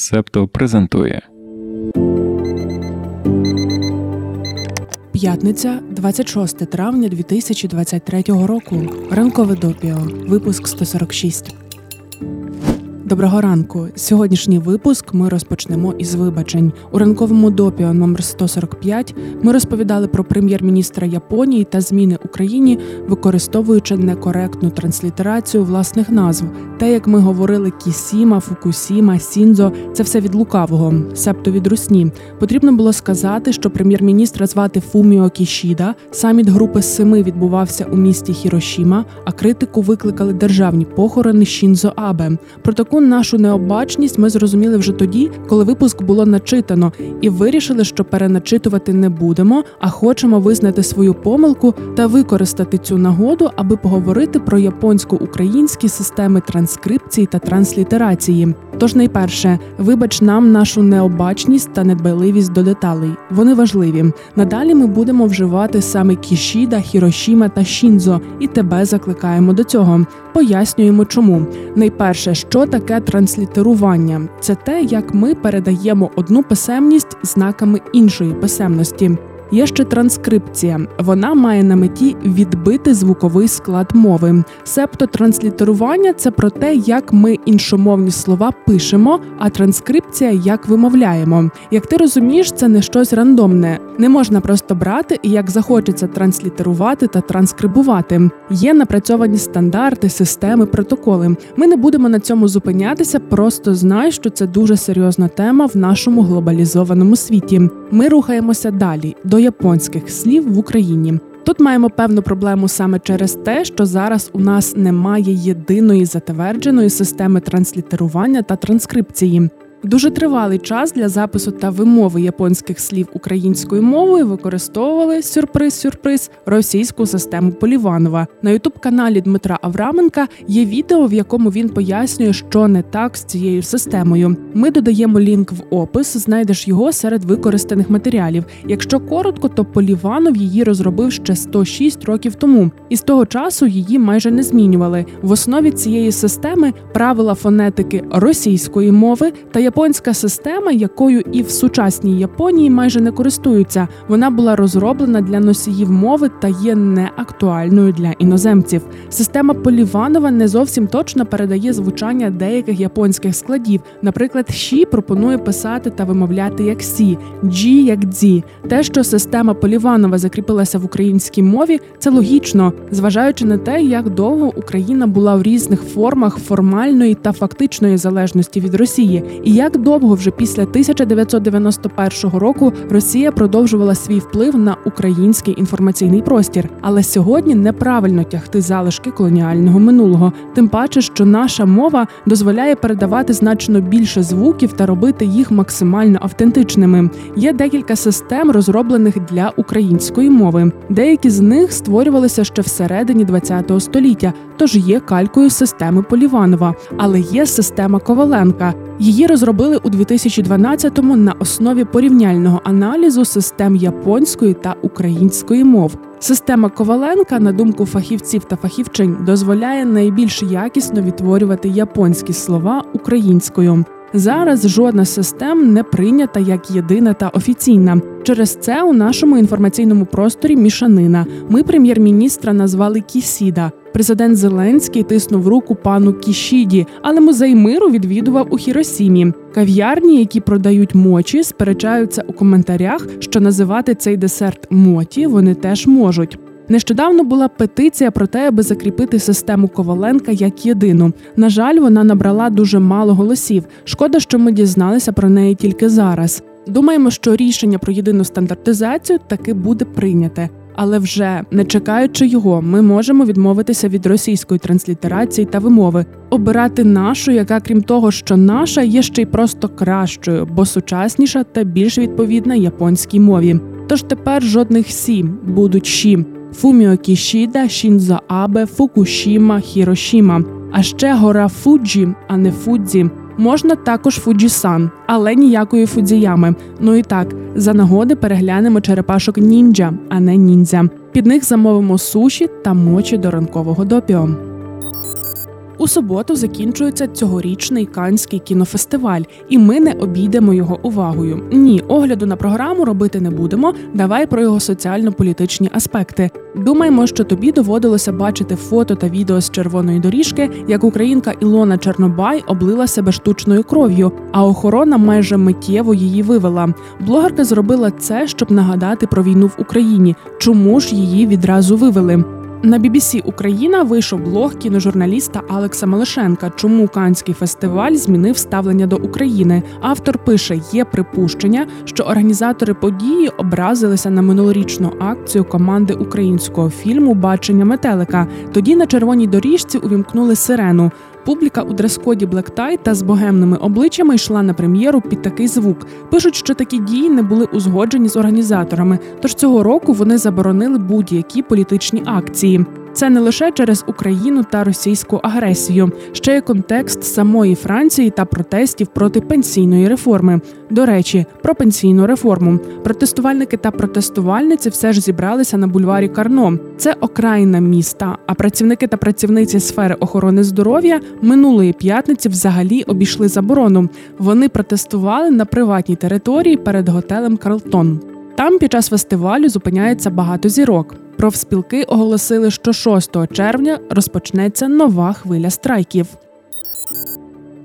Септо презентує П'ятниця, 26 травня 2023 року. Ранкове допіо. Випуск 146. Доброго ранку. Сьогоднішній випуск ми розпочнемо із вибачень. У ранковому допіо номер 145 Ми розповідали про прем'єр-міністра Японії та зміни Україні, використовуючи некоректну транслітерацію власних назв. Те, як ми говорили, Кісіма, Фукусіма, Сінзо це все від лукавого, себто від русні. Потрібно було сказати, що прем'єр-міністра звати Фуміо Кішіда. Саміт групи семи відбувався у місті Хірошіма, а критику викликали державні похорони Шінзо Абе. Про нашу необачність ми зрозуміли вже тоді, коли випуск було начитано, і вирішили, що переначитувати не будемо, а хочемо визнати свою помилку та використати цю нагоду, аби поговорити про японсько-українські системи транскрипції та транслітерації. Тож, найперше, вибач нам нашу необачність та недбайливість до деталей. Вони важливі. Надалі ми будемо вживати саме Кішіда, Хірошіма та Шінзо, і тебе закликаємо до цього. Пояснюємо, чому найперше, що таке транслітерування, це те, як ми передаємо одну писемність знаками іншої писемності. Є ще транскрипція. Вона має на меті відбити звуковий склад мови. Себто транслітерування це про те, як ми іншомовні слова пишемо, а транскрипція як вимовляємо. Як ти розумієш, це не щось рандомне. Не можна просто брати і як захочеться транслітерувати та транскрибувати. Є напрацьовані стандарти, системи, протоколи. Ми не будемо на цьому зупинятися, просто знай, що це дуже серйозна тема в нашому глобалізованому світі. Ми рухаємося далі до японських слів в Україні. Тут маємо певну проблему саме через те, що зараз у нас немає єдиної затвердженої системи транслітерування та транскрипції. Дуже тривалий час для запису та вимови японських слів українською мовою використовували сюрприз-сюрприз російську систему Поліванова. На ютуб-каналі Дмитра Авраменка є відео, в якому він пояснює, що не так з цією системою. Ми додаємо лінк в опис, знайдеш його серед використаних матеріалів. Якщо коротко, то Поліванов її розробив ще 106 років тому, і з того часу її майже не змінювали. В основі цієї системи правила фонетики російської мови та японська система, якою і в сучасній Японії майже не користуються. Вона була розроблена для носіїв мови та є неактуальною для іноземців. Система Поліванова не зовсім точно передає звучання деяких японських складів. Наприклад, «ші» пропонує писати та вимовляти як сі, джі як дзі. Те, що система Поліванова закріпилася в українській мові, це логічно, зважаючи на те, як довго Україна була в різних формах формальної та фактичної залежності від Росії, і як довго вже після 1991 року Росія продовжувала свій вплив на український інформаційний простір. Але сьогодні неправильно тягти залишки колоніального минулого, тим паче, що наша мова дозволяє передавати значно більше звуків та робити їх максимально автентичними. Є декілька систем, розроблених для української мови. Деякі з них створювалися ще всередині ХХ століття, тож є калькою системи Поліванова, але є система Коваленка. Її розробили у 2012-му на основі порівняльного аналізу систем японської та української мов. Система Коваленка, на думку фахівців та фахівчинь, дозволяє найбільш якісно відтворювати японські слова українською. Зараз жодна з систем не прийнята як єдина та офіційна. Через це у нашому інформаційному просторі мішанина. Ми прем'єр-міністра назвали Кісіда. Президент Зеленський тиснув руку пану Кішіді, але музей миру відвідував у Хіросімі. Кав'ярні, які продають мочі, сперечаються у коментарях, що називати цей десерт моті вони теж можуть. Нещодавно була петиція про те, аби закріпити систему Коваленка як єдину. На жаль, вона набрала дуже мало голосів. Шкода, що ми дізналися про неї тільки зараз. Думаємо, що рішення про єдину стандартизацію таки буде прийняте. Але вже не чекаючи його, ми можемо відмовитися від російської транслітерації та вимови, обирати нашу, яка, крім того, що наша, є ще й просто кращою, бо сучасніша та більш відповідна японській мові. Тож тепер жодних сі будуть ші. Фуміо Кішіда, Шінзо Абе, Фукушіма, Хірошіма. А ще гора Фуджі, а не Фудзі. Можна також Фуджісан, але ніякої Фудзіями. Ну і так, за нагоди переглянемо черепашок ніндзя, а не ніндзя. Під них замовимо суші та мочі до ранкового допіо. У суботу закінчується цьогорічний канський кінофестиваль, і ми не обійдемо його увагою. Ні, огляду на програму робити не будемо. Давай про його соціально-політичні аспекти. Думаємо, що тобі доводилося бачити фото та відео з червоної доріжки, як українка Ілона Чорнобай облила себе штучною кров'ю, а охорона майже миттєво її вивела. Блогерка зробила це, щоб нагадати про війну в Україні. Чому ж її відразу вивели? На BBC Україна вийшов блог кіножурналіста Алекса Малишенка. Чому Канський фестиваль змінив ставлення до України? Автор пише: є припущення, що організатори події образилися на минулорічну акцію команди українського фільму Бачення метелика. Тоді на червоній доріжці увімкнули сирену. Публіка у дрес-коді блектай та з богемними обличчями йшла на прем'єру під такий звук. Пишуть, що такі дії не були узгоджені з організаторами. Тож цього року вони заборонили будь-які політичні акції. Це не лише через Україну та російську агресію, ще й контекст самої Франції та протестів проти пенсійної реформи. До речі, про пенсійну реформу протестувальники та протестувальниці все ж зібралися на бульварі Карно. Це окраїна міста. А працівники та працівниці сфери охорони здоров'я минулої п'ятниці взагалі обійшли заборону. Вони протестували на приватній території перед готелем Карлтон. Там під час фестивалю зупиняється багато зірок. Профспілки оголосили, що 6 червня розпочнеться нова хвиля страйків.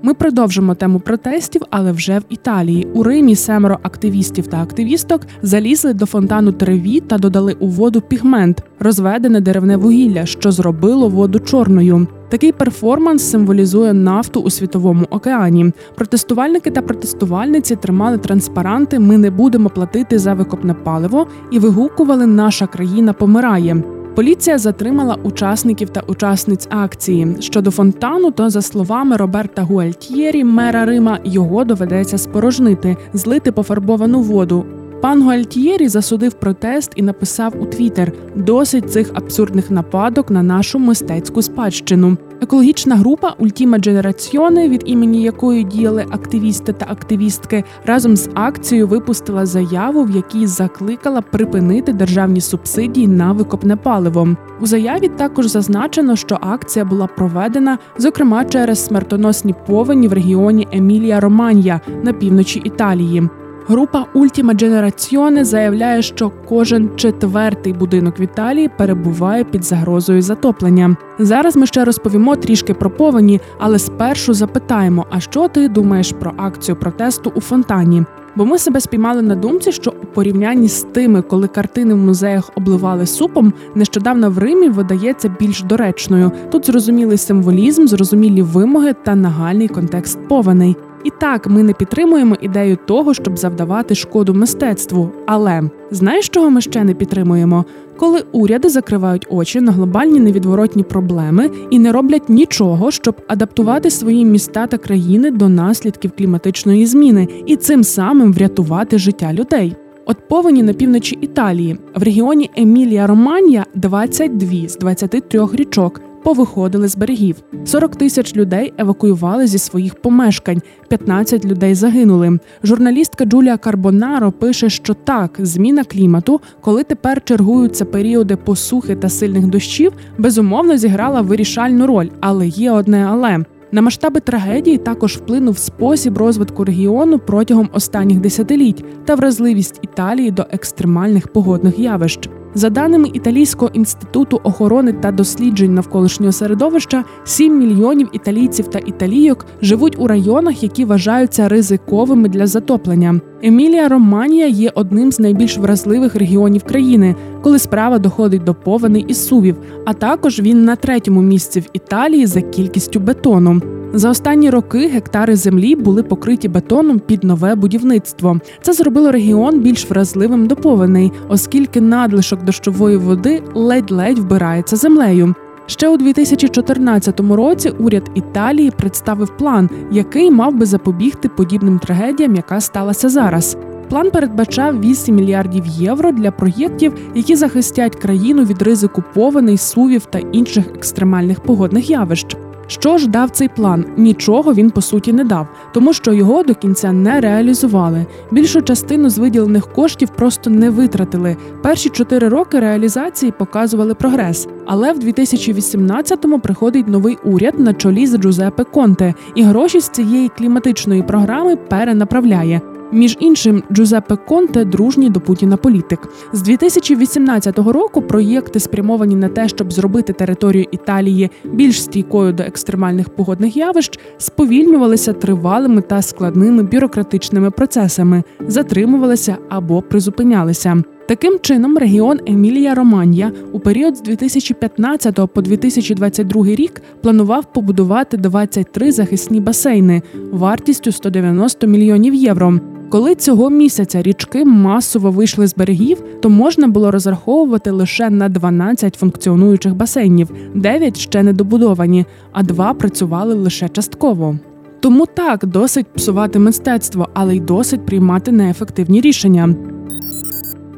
Ми продовжимо тему протестів, але вже в Італії. У Римі семеро активістів та активісток залізли до фонтану Треві та додали у воду пігмент, розведене деревне вугілля, що зробило воду чорною. Такий перформанс символізує нафту у світовому океані. Протестувальники та протестувальниці тримали транспаранти Ми не будемо платити за викопне паливо і вигукували Наша країна помирає. Поліція затримала учасників та учасниць акції. Щодо фонтану, то за словами Роберта Гуальтієрі, мера Рима, його доведеться спорожнити, злити пофарбовану воду. Пан Гуальтієрі засудив протест і написав у Твіттер досить цих абсурдних нападок на нашу мистецьку спадщину. Екологічна група Ультіма Дженераціоне, від імені якої діяли активісти та активістки, разом з акцією випустила заяву, в якій закликала припинити державні субсидії на викопне паливо. У заяві також зазначено, що акція була проведена, зокрема через смертоносні повені в регіоні Емілія Романья на півночі Італії. Група Ультіма Дженераціоне заявляє, що кожен четвертий будинок в Італії перебуває під загрозою затоплення. Зараз ми ще розповімо трішки про повені, але спершу запитаємо: а що ти думаєш про акцію протесту у фонтані? Бо ми себе спіймали на думці, що у порівнянні з тими, коли картини в музеях обливали супом, нещодавно в Римі видається більш доречною. Тут зрозумілий символізм, зрозумілі вимоги та нагальний контекст повеней. І так, ми не підтримуємо ідею того, щоб завдавати шкоду мистецтву. Але знаєш, чого ми ще не підтримуємо? Коли уряди закривають очі на глобальні невідворотні проблеми і не роблять нічого, щоб адаптувати свої міста та країни до наслідків кліматичної зміни і цим самим врятувати життя людей. От повені на півночі Італії в регіоні Емілія Романія 22 з 23 річок повиходили з берегів. 40 тисяч людей евакуювали зі своїх помешкань, 15 людей загинули. Журналістка Джулія Карбонаро пише, що так, зміна клімату, коли тепер чергуються періоди посухи та сильних дощів, безумовно зіграла вирішальну роль, але є одне але. На масштаби трагедії також вплинув спосіб розвитку регіону протягом останніх десятиліть та вразливість Італії до екстремальних погодних явищ. За даними Італійського інституту охорони та досліджень навколишнього середовища, 7 мільйонів італійців та італійок живуть у районах, які вважаються ризиковими для затоплення. Емілія Романія є одним з найбільш вразливих регіонів країни, коли справа доходить до повеней і сувів. А також він на третьому місці в Італії за кількістю бетону. За останні роки гектари землі були покриті бетоном під нове будівництво. Це зробило регіон більш вразливим до повеней, оскільки надлишок дощової води ледь-ледь вбирається землею. Ще у 2014 році уряд Італії представив план, який мав би запобігти подібним трагедіям, яка сталася зараз. План передбачав 8 мільярдів євро для проєктів, які захистять країну від ризику повеней, сувів та інших екстремальних погодних явищ. Що ж дав цей план? Нічого він по суті не дав, тому що його до кінця не реалізували. Більшу частину з виділених коштів просто не витратили. Перші чотири роки реалізації показували прогрес. Але в 2018-му приходить новий уряд на чолі з Джузепе Конте, і гроші з цієї кліматичної програми перенаправляє. Між іншим, Джузеппе Конте дружній до Путіна політик. З 2018 року проєкти спрямовані на те, щоб зробити територію Італії більш стійкою до екстремальних погодних явищ, сповільнювалися тривалими та складними бюрократичними процесами, затримувалися або призупинялися. Таким чином, регіон Емілія Романія у період з 2015 по 2022 рік планував побудувати 23 захисні басейни вартістю 190 мільйонів євро. Коли цього місяця річки масово вийшли з берегів, то можна було розраховувати лише на 12 функціонуючих басейнів, 9 ще не добудовані, а два працювали лише частково. Тому так досить псувати мистецтво, але й досить приймати неефективні рішення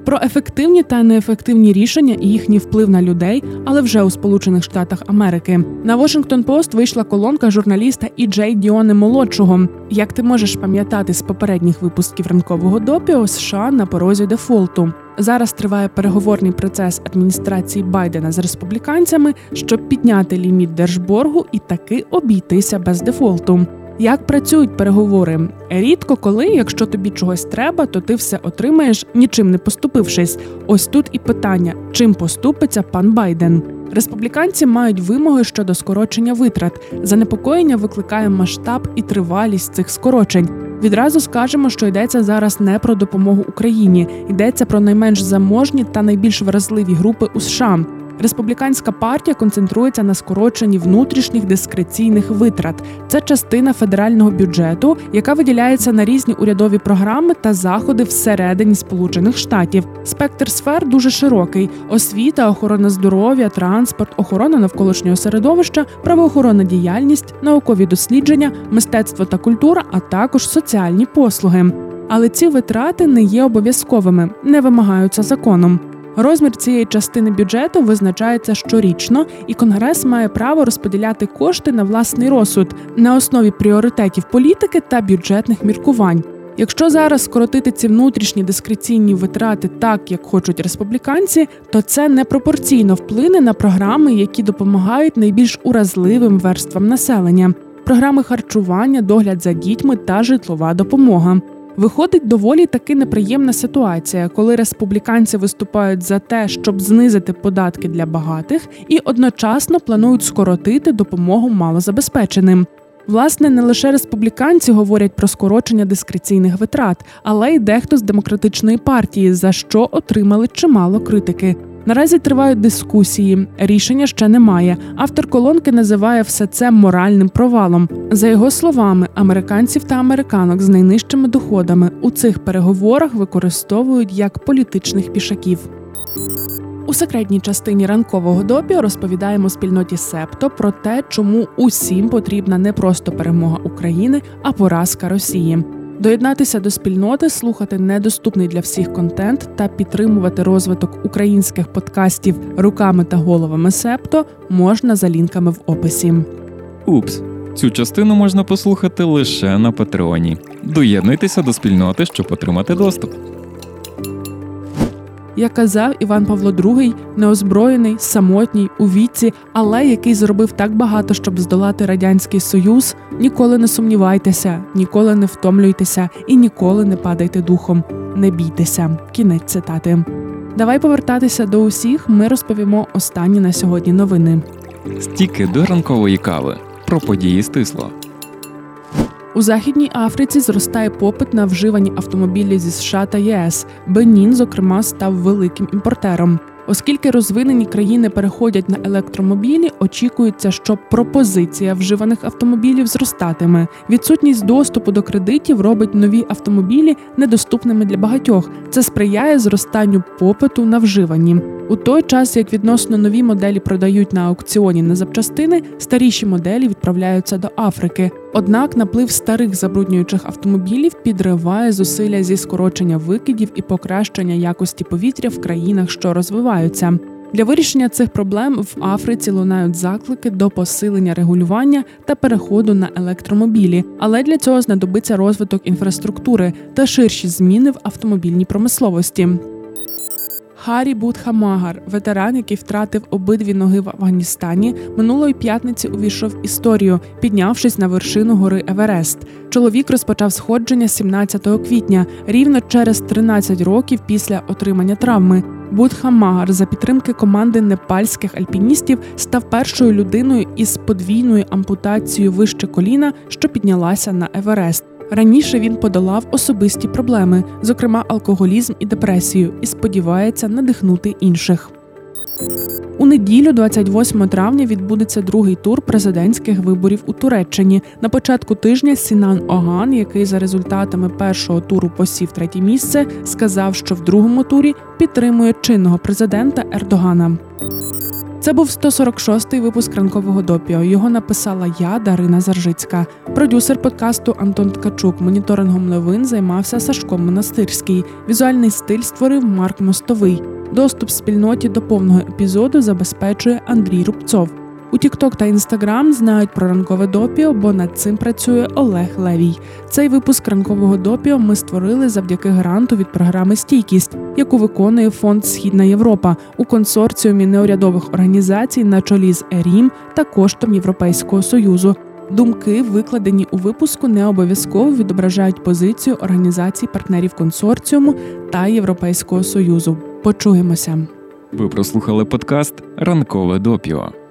про ефективні та неефективні рішення і їхній вплив на людей, але вже у Сполучених Штатах Америки. На Washington Post вийшла колонка журналіста І Джей Діони молодшого. Як ти можеш пам'ятати з попередніх випусків ранкового допіо США на порозі дефолту? Зараз триває переговорний процес адміністрації Байдена з республіканцями, щоб підняти ліміт держборгу і таки обійтися без дефолту. Як працюють переговори? Рідко коли, якщо тобі чогось треба, то ти все отримаєш, нічим не поступившись. Ось тут і питання: чим поступиться пан Байден? Республіканці мають вимоги щодо скорочення витрат. Занепокоєння викликає масштаб і тривалість цих скорочень. Відразу скажемо, що йдеться зараз не про допомогу Україні, йдеться про найменш заможні та найбільш вразливі групи у США. Республіканська партія концентрується на скороченні внутрішніх дискреційних витрат. Це частина федерального бюджету, яка виділяється на різні урядові програми та заходи всередині Сполучених Штатів. Спектр сфер дуже широкий: освіта, охорона здоров'я, транспорт, охорона навколишнього середовища, правоохоронна діяльність, наукові дослідження, мистецтво та культура, а також соціальні послуги. Але ці витрати не є обов'язковими, не вимагаються законом. Розмір цієї частини бюджету визначається щорічно, і Конгрес має право розподіляти кошти на власний розсуд на основі пріоритетів політики та бюджетних міркувань. Якщо зараз скоротити ці внутрішні дискреційні витрати так, як хочуть республіканці, то це непропорційно вплине на програми, які допомагають найбільш уразливим верствам населення: програми харчування, догляд за дітьми та житлова допомога. Виходить доволі таки неприємна ситуація, коли республіканці виступають за те, щоб знизити податки для багатих, і одночасно планують скоротити допомогу малозабезпеченим. Власне, не лише республіканці говорять про скорочення дискреційних витрат, але й дехто з демократичної партії, за що отримали чимало критики. Наразі тривають дискусії, рішення ще немає. Автор колонки називає все це моральним провалом. За його словами, американців та американок з найнижчими доходами у цих переговорах використовують як політичних пішаків. У секретній частині ранкового допіо розповідаємо спільноті Септо про те, чому усім потрібна не просто перемога України, а поразка Росії. Доєднатися до спільноти, слухати недоступний для всіх контент та підтримувати розвиток українських подкастів руками та головами Септо можна за лінками в описі. Упс, цю частину можна послухати лише на Патреоні. Доєднуйтеся до спільноти, щоб отримати доступ. Як казав Іван Павло II, неозброєний, самотній у віці, але який зробив так багато, щоб здолати радянський союз. Ніколи не сумнівайтеся, ніколи не втомлюйтеся і ніколи не падайте духом. Не бійтеся. Кінець цитати. Давай повертатися до усіх. Ми розповімо останні на сьогодні новини. Стіки до ранкової кави про події стисло. У Західній Африці зростає попит на вживані автомобілі зі США та ЄС. Бенін, зокрема, став великим імпортером. Оскільки розвинені країни переходять на електромобілі, очікується, що пропозиція вживаних автомобілів зростатиме. Відсутність доступу до кредитів робить нові автомобілі недоступними для багатьох. Це сприяє зростанню попиту на вживані. У той час, як відносно нові моделі продають на аукціоні на запчастини, старіші моделі відправляються до Африки. Однак наплив старих забруднюючих автомобілів підриває зусилля зі скорочення викидів і покращення якості повітря в країнах, що розвиваються. Для вирішення цих проблем в Африці лунають заклики до посилення регулювання та переходу на електромобілі, але для цього знадобиться розвиток інфраструктури та ширші зміни в автомобільній промисловості. Харі Будхамагар, ветеран, який втратив обидві ноги в Афганістані, минулої п'ятниці увійшов в історію, піднявшись на вершину гори Еверест. Чоловік розпочав сходження 17 квітня, рівно через 13 років після отримання травми. Будхамагар за підтримки команди непальських альпіністів став першою людиною із подвійною ампутацією вище коліна, що піднялася на Еверест. Раніше він подолав особисті проблеми, зокрема алкоголізм і депресію, і сподівається надихнути інших. У неділю, 28 травня, відбудеться другий тур президентських виборів у Туреччині. На початку тижня Сінан Оган, який за результатами першого туру посів третє місце, сказав, що в другому турі підтримує чинного президента Ердогана. Це був 146-й випуск ранкового допіо. Його написала я, Дарина Заржицька. Продюсер подкасту Антон Ткачук. Моніторингом новин займався Сашко Монастирський. Візуальний стиль створив Марк Мостовий. Доступ спільноті до повного епізоду забезпечує Андрій Рубцов. У TikTok та Instagram знають про ранкове допіо, бо над цим працює Олег Левій. Цей випуск ранкового допіо ми створили завдяки гранту від програми Стійкість, яку виконує фонд Східна Європа у консорціумі неурядових організацій на чолі з ЕРІМ та коштом Європейського союзу. Думки, викладені у випуску, не обов'язково відображають позицію організацій партнерів консорціуму та Європейського союзу. Почуємося. Ви прослухали подкаст Ранкове допіо.